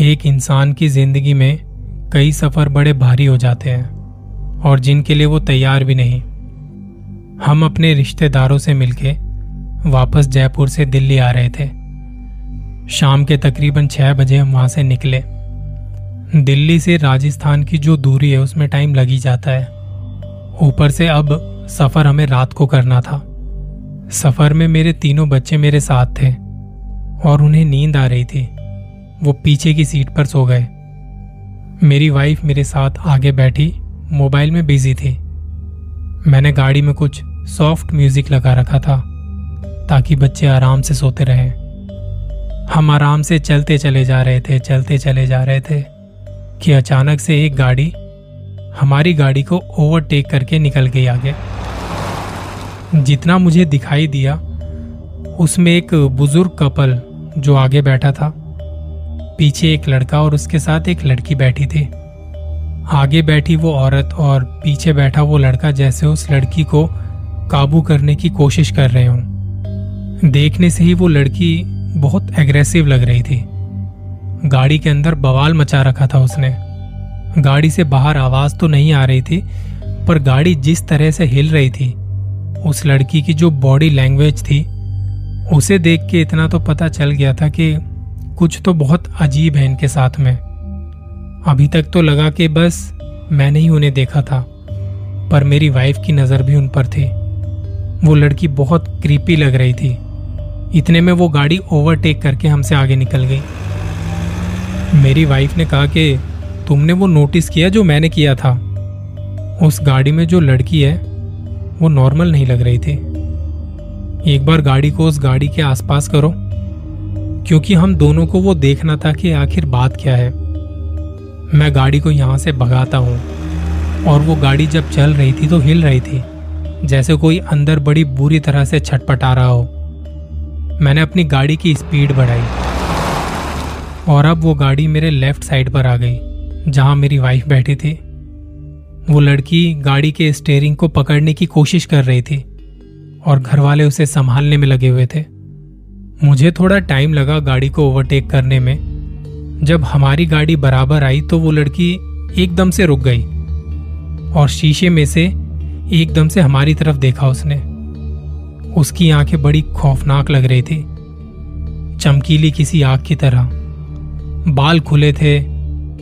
एक इंसान की ज़िंदगी में कई सफ़र बड़े भारी हो जाते हैं और जिनके लिए वो तैयार भी नहीं। हम अपने रिश्तेदारों से मिलके वापस जयपुर से दिल्ली आ रहे थे। शाम के तकरीबन छह बजे हम वहाँ से निकले। दिल्ली से राजस्थान की जो दूरी है, उसमें टाइम लग ही जाता है। ऊपर से अब सफ़र हमें रात को करना था। सफ़र में मेरे तीनों बच्चे मेरे साथ थे और उन्हें नींद आ रही थी। वो पीछे की सीट पर सो गए। मेरी वाइफ मेरे साथ आगे बैठी मोबाइल में बिज़ी थी। मैंने गाड़ी में कुछ सॉफ्ट म्यूज़िक लगा रखा था, ताकि बच्चे आराम से सोते रहे। हम आराम से चलते चले जा रहे थे, चलते चले जा रहे थे, कि अचानक से एक गाड़ी, हमारी गाड़ी को ओवरटेक करके निकल गई आगे। जितना मुझे दिखाई दिया, उसमें एक बुज़ुर्ग कपल जो आगे बैठा था पीछे एक लड़का और उसके साथ एक लड़की बैठी थी। आगे बैठी वो औरत और पीछे बैठा वो लड़का जैसे उस लड़की को काबू करने की कोशिश कर रहे हों। देखने से ही वो लड़की बहुत एग्रेसिव लग रही थी। गाड़ी के अंदर बवाल मचा रखा था उसने। गाड़ी से बाहर आवाज़ तो नहीं आ रही थी, पर गाड़ी जिस तरह से हिल रही थी, उस लड़की की जो बॉडी लैंग्वेज थी, उसे देख के इतना तो पता चल गया था कि कुछ तो बहुत अजीब है इनके साथ में। अभी तक तो लगा कि बस मैंने ही उन्हें देखा था, पर मेरी वाइफ की नज़र भी उन पर थी। वो लड़की बहुत क्रीपी लग रही थी। इतने में वो गाड़ी ओवरटेक करके हमसे आगे निकल गई। मेरी वाइफ ने कहा कि तुमने वो नोटिस किया जो मैंने किया था? उस गाड़ी में जो लड़की है, वो नॉर्मल नहीं लग रही थी। एक बार गाड़ी को उस गाड़ी के आसपास करो। क्योंकि हम दोनों को वो देखना था कि आखिर बात क्या है। मैं गाड़ी को यहाँ से भगाता हूँ और वो गाड़ी जब चल रही थी तो हिल रही थी, जैसे कोई अंदर बड़ी बुरी तरह से छटपटा रहा हो। मैंने अपनी गाड़ी की स्पीड बढ़ाई और अब वो गाड़ी मेरे लेफ़्ट साइड पर आ गई, जहाँ मेरी वाइफ बैठी थी। वो लड़की गाड़ी के स्टेयरिंग को पकड़ने की कोशिश कर रही थी और घर वाले उसे संभालने में लगे हुए थे। मुझे थोड़ा टाइम लगा गाड़ी को ओवरटेक करने में। जब हमारी गाड़ी बराबर आई तो वो लड़की एकदम से रुक गई और शीशे में से एकदम से हमारी तरफ़ देखा उसने। उसकी आँखें बड़ी खौफनाक लग रही थी। चमकीली किसी आग की तरह। बाल खुले थे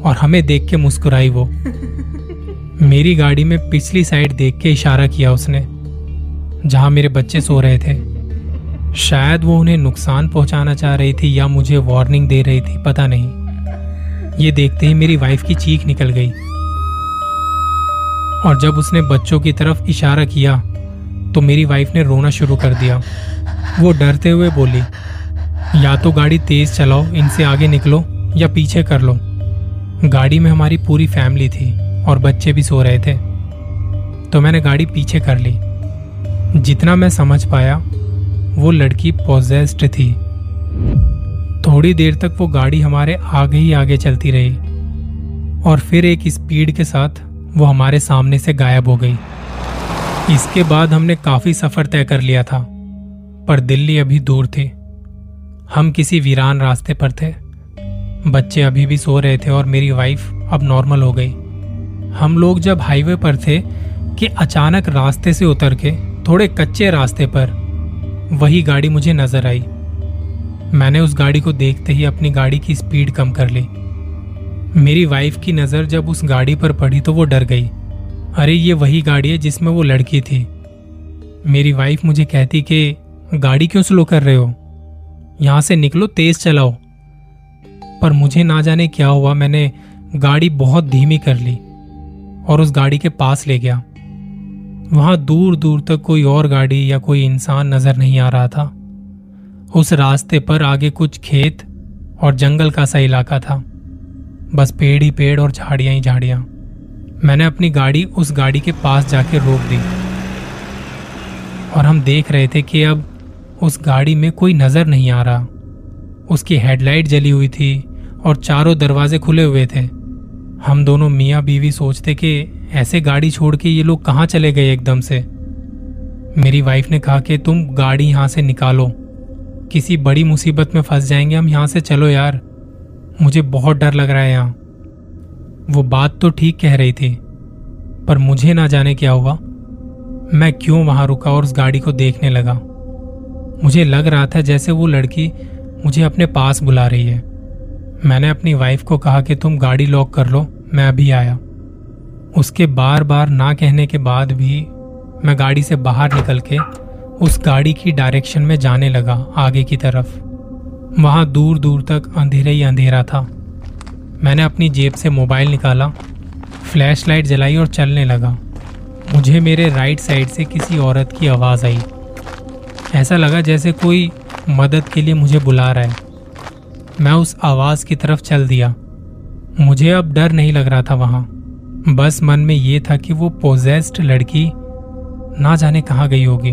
और हमें देख के मुस्कुराई वो। मेरी गाड़ी में पिछली साइड देख के इशारा किया उसने जहाँ मेरे बच्चे सो रहे थे। शायद वो उन्हें नुकसान पहुंचाना चाह रही थी या मुझे वार्निंग दे रही थी, पता नहीं। ये देखते ही मेरी वाइफ की चीख निकल गई। और जब उसने बच्चों की तरफ़ इशारा किया तो मेरी वाइफ ने रोना शुरू कर दिया। वो डरते हुए बोली, या तो गाड़ी तेज चलाओ, इनसे आगे निकलो, या पीछे कर लो। गाड़ी में हमारी पूरी फैमिली थी, और बच्चे भी सो रहे थे। तो मैंने गाड़ी पीछे कर ली। जितना मैं समझ पाया वो लड़की पोजेस्ड थी। थोड़ी देर तक वो गाड़ी हमारे आगे ही आगे चलती रही और फिर एक स्पीड के साथ वो हमारे सामने से गायब हो गई। इसके बाद हमने काफ़ी सफ़र तय कर लिया था, पर दिल्ली अभी दूर थी। हम किसी वीरान रास्ते पर थे। बच्चे अभी भी सो रहे थे और मेरी वाइफ अब नॉर्मल हो गई। हम लोग जब हाईवे पर थे कि अचानक रास्ते से उतर के, थोड़े कच्चे रास्ते पर वही गाड़ी मुझे नज़र आई। मैंने उस गाड़ी को देखते ही अपनी गाड़ी की स्पीड कम कर ली। मेरी वाइफ की नज़र जब उस गाड़ी पर पड़ी तो वो डर गई। अरे, ये वही गाड़ी है जिसमें वो लड़की थी। मेरी वाइफ मुझे कहती कि, गाड़ी क्यों स्लो कर रहे हो? यहाँ से निकलो, तेज चलाओ। पर मुझे ना जाने क्या हुआ। मैंने गाड़ी बहुत धीमी कर ली और उस गाड़ी के पास ले गया। वहाँ दूर दूर तक कोई और गाड़ी या कोई इंसान नज़र नहीं आ रहा था। उस रास्ते पर आगे कुछ खेत और जंगल का सा इलाका था। बस पेड़ ही पेड़ और झाड़ियाँ ही झाड़ियाँ। मैंने अपनी गाड़ी उस गाड़ी के पास जाके रोक दी। और हम देख रहे थे कि अब उस गाड़ी में कोई नज़र नहीं आ रहा। उसकी हेडलाइट जली हुई थी और चारों दरवाजे खुले हुए थे। हम दोनों मियाँ बीवी सोचते कि ऐसे गाड़ी छोड़ के ये लोग कहाँ चले गए एकदम से? मेरी वाइफ ने कहा कि तुम गाड़ी यहाँ से निकालो। किसी बड़ी मुसीबत में फंस जाएँगे, हम यहाँ से चलो यार। मुझे बहुत डर लग रहा है यहाँ। वो बात तो ठीक कह रही थी, पर मुझे ना जाने क्या हुआ। मैं क्यों वहाँ रुका और उस गाड़ी को देखने लगा? मुझे लग रहा था जैसे वो लड़की मुझे अपने पास बुला रही है। मैंने अपनी वाइफ को कहा कि तुम गाड़ी लॉक कर लो, मैं अभी आया। उसके बार बार ना कहने के बाद भी मैं गाड़ी से बाहर निकल के उस गाड़ी की डायरेक्शन में जाने लगा, आगे की तरफ़। वहाँ दूर दूर तक अंधेरा ही अंधेरा था। मैंने अपनी जेब से मोबाइल निकाला फ्लैश लाइट जलाई और चलने लगा। मुझे मेरे राइट साइड से किसी औरत की आवाज़ आई। ऐसा लगा जैसे कोई मदद के लिए मुझे बुला रहा है। मैं उस आवाज़ की तरफ़ चल दिया। मुझे अब डर नहीं लग रहा था वहाँ। बस मन में ये था कि वो पोजेस्ड लड़की ना जाने कहाँ गई होगी।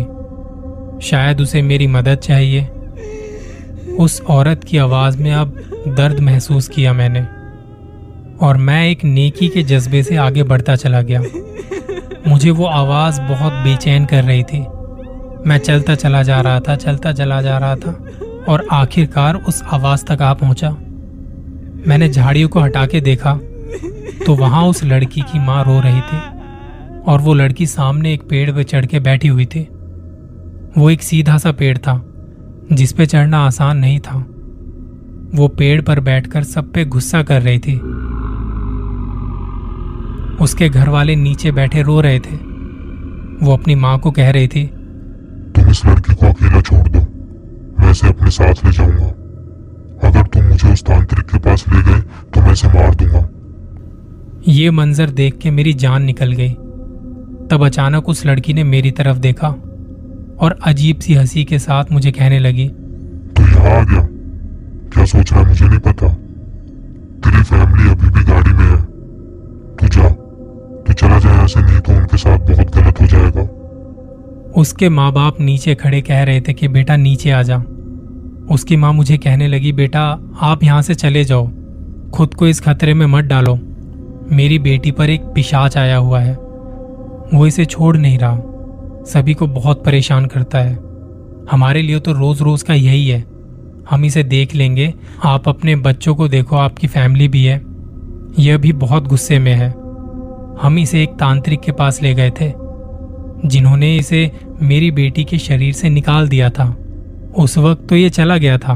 शायद उसे मेरी मदद चाहिए। उस औरत की आवाज़ में अब दर्द महसूस किया मैंने। और मैं एक नेकी के जज्बे से आगे बढ़ता चला गया। मुझे वो आवाज़ बहुत बेचैन कर रही थी। मैं चलता चला जा रहा था, चलता चला जा रहा था। और आखिरकार उस आवाज़ तक आ पहुँचा। मैंने झाड़ियों को हटा के देखा तो वहाँ उस लड़की की माँ रो रही थी और वो लड़की सामने एक पेड़ पे चढ़ के बैठी हुई थी। वो एक सीधा सा पेड़ था, जिस पे चढ़ना आसान नहीं था। वो पेड़ पर बैठकर सब पे गुस्सा कर रही थी। उसके घर वाले नीचे बैठे रो रहे थे। वो अपनी माँ को कह रही थी, तुम इस लड़की को अकेला छोड़ दो। मैं इसे अपने साथ ले जाऊँगा। अगर तुम मुझे उस तांत्रिक के पास ले गए तो मैं इसे मार दूँगा। ये मंजर देख के मेरी जान निकल गई। तब अचानक उस लड़की ने मेरी तरफ़ देखा और अजीब सी हँसी के साथ मुझे कहने लगी तो यहाँ आ गया? क्या सोच रहा मुझे नहीं पता? तेरी फैमिली अभी भी गाड़ी में है। तू जा। तू चला जाए ऐसे नहीं तो उनके साथ बहुत उसके माँ बाप नीचे खड़े कह रहे थे कि, बेटा, नीचे आ जा। उसकी माँ मुझे कहने लगी, बेटा, आप यहाँ से चले जाओ। खुद को इस खतरे में मत डालो। मेरी बेटी पर एक पिशाच आया हुआ है। वो इसे छोड़ नहीं रहा। सभी को बहुत परेशान करता है। हमारे लिए तो रोज रोज का यही है। हम इसे देख लेंगे। आप अपने बच्चों को देखो, आपकी फैमिली भी है। यह भी बहुत गुस्से में है। हम इसे एक तांत्रिक के पास ले गए थे। जिन्होंने इसे मेरी बेटी के शरीर से निकाल दिया था। उस वक्त तो ये चला गया था,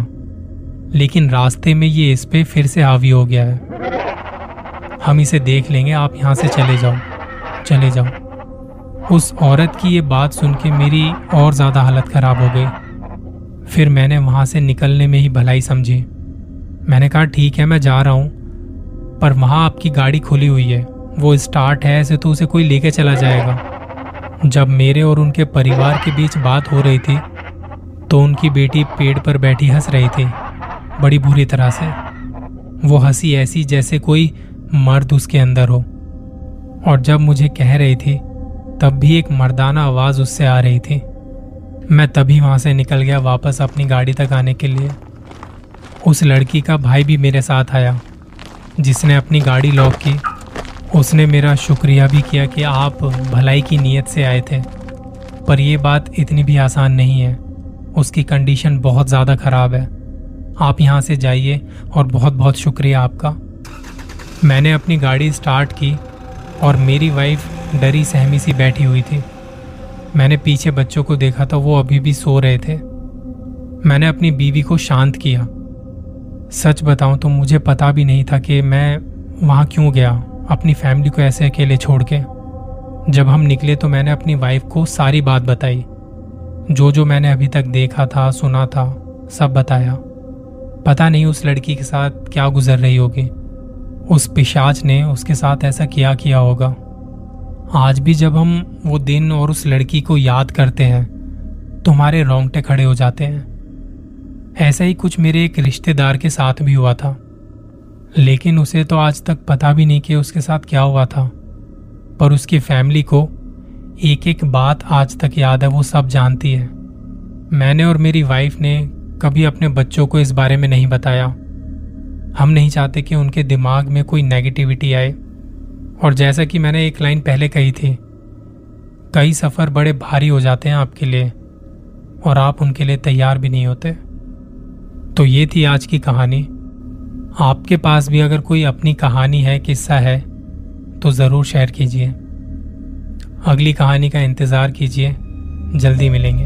लेकिन रास्ते में ये इस पे फिर से हावी हो गया है। हम इसे देख लेंगे, आप यहाँ से चले जाओ चले जाओ। उस औरत की ये बात सुन के मेरी और ज़्यादा हालत खराब हो गई। फिर मैंने वहाँ से निकलने में ही भलाई समझी। मैंने कहा, ठीक है, मैं जा रहा हूँ, पर वहाँ आपकी गाड़ी खुली हुई है। वो स्टार्ट है, ऐसे तो उसे कोई लेके चला जाएगा। जब मेरे और उनके परिवार के बीच बात हो रही थी तो उनकी बेटी पेड़ पर बैठी हंस रही थी, बड़ी बुरी तरह से। वो हँसी ऐसी जैसे कोई मर्द उसके अंदर हो। और जब मुझे कह रही थी, तब भी एक मर्दाना आवाज़ उससे आ रही थी। मैं तभी वहाँ से निकल गया वापस अपनी गाड़ी तक आने के लिए। उस लड़की का भाई भी मेरे साथ आया, जिसने अपनी गाड़ी लॉक की। उसने मेरा शुक्रिया भी किया कि आप भलाई की नीयत से आए थे। पर यह बात इतनी भी आसान नहीं है। उसकी कंडीशन बहुत ज़्यादा ख़राब है। आप यहाँ से जाइए और बहुत बहुत शुक्रिया आपका। मैंने अपनी गाड़ी स्टार्ट की और मेरी वाइफ डरी सहमी सी बैठी हुई थी। मैंने पीछे बच्चों को देखा तो वो अभी भी सो रहे थे। मैंने अपनी बीवी को शांत किया। सच बताऊँ तो मुझे पता भी नहीं था कि मैं वहाँ क्यों गया। अपनी फैमिली को ऐसे अकेले छोड़ के। जब हम निकले तो मैंने अपनी वाइफ को सारी बात बताई। जो जो मैंने अभी तक देखा था, सुना था, सब बताया। पता नहीं उस लड़की के साथ क्या गुजर रही होगी। उस पिशाच ने उसके साथ ऐसा किया किया होगा। आज भी जब हम वो दिन और उस लड़की को याद करते हैं तो हमारे रोंगटे खड़े हो जाते हैं। ऐसा ही कुछ मेरे एक रिश्तेदार के साथ भी हुआ था। लेकिन उसे तो आज तक पता भी नहीं कि उसके साथ क्या हुआ था। पर उसकी फैमिली को एक एक बात आज तक याद है, वो सब जानती है। मैंने और मेरी वाइफ ने कभी अपने बच्चों को इस बारे में नहीं बताया। हम नहीं चाहते कि उनके दिमाग में कोई नेगेटिविटी आए। और जैसा कि मैंने एक लाइन पहले कही थी, कई सफ़र बड़े भारी हो जाते हैं आपके लिए, और आप उनके लिए तैयार भी नहीं होते। तो ये थी आज की कहानी। आपके पास भी अगर कोई अपनी कहानी है, किस्सा है तो ज़रूर शेयर कीजिए। अगली कहानी का इंतज़ार कीजिए। जल्दी मिलेंगे।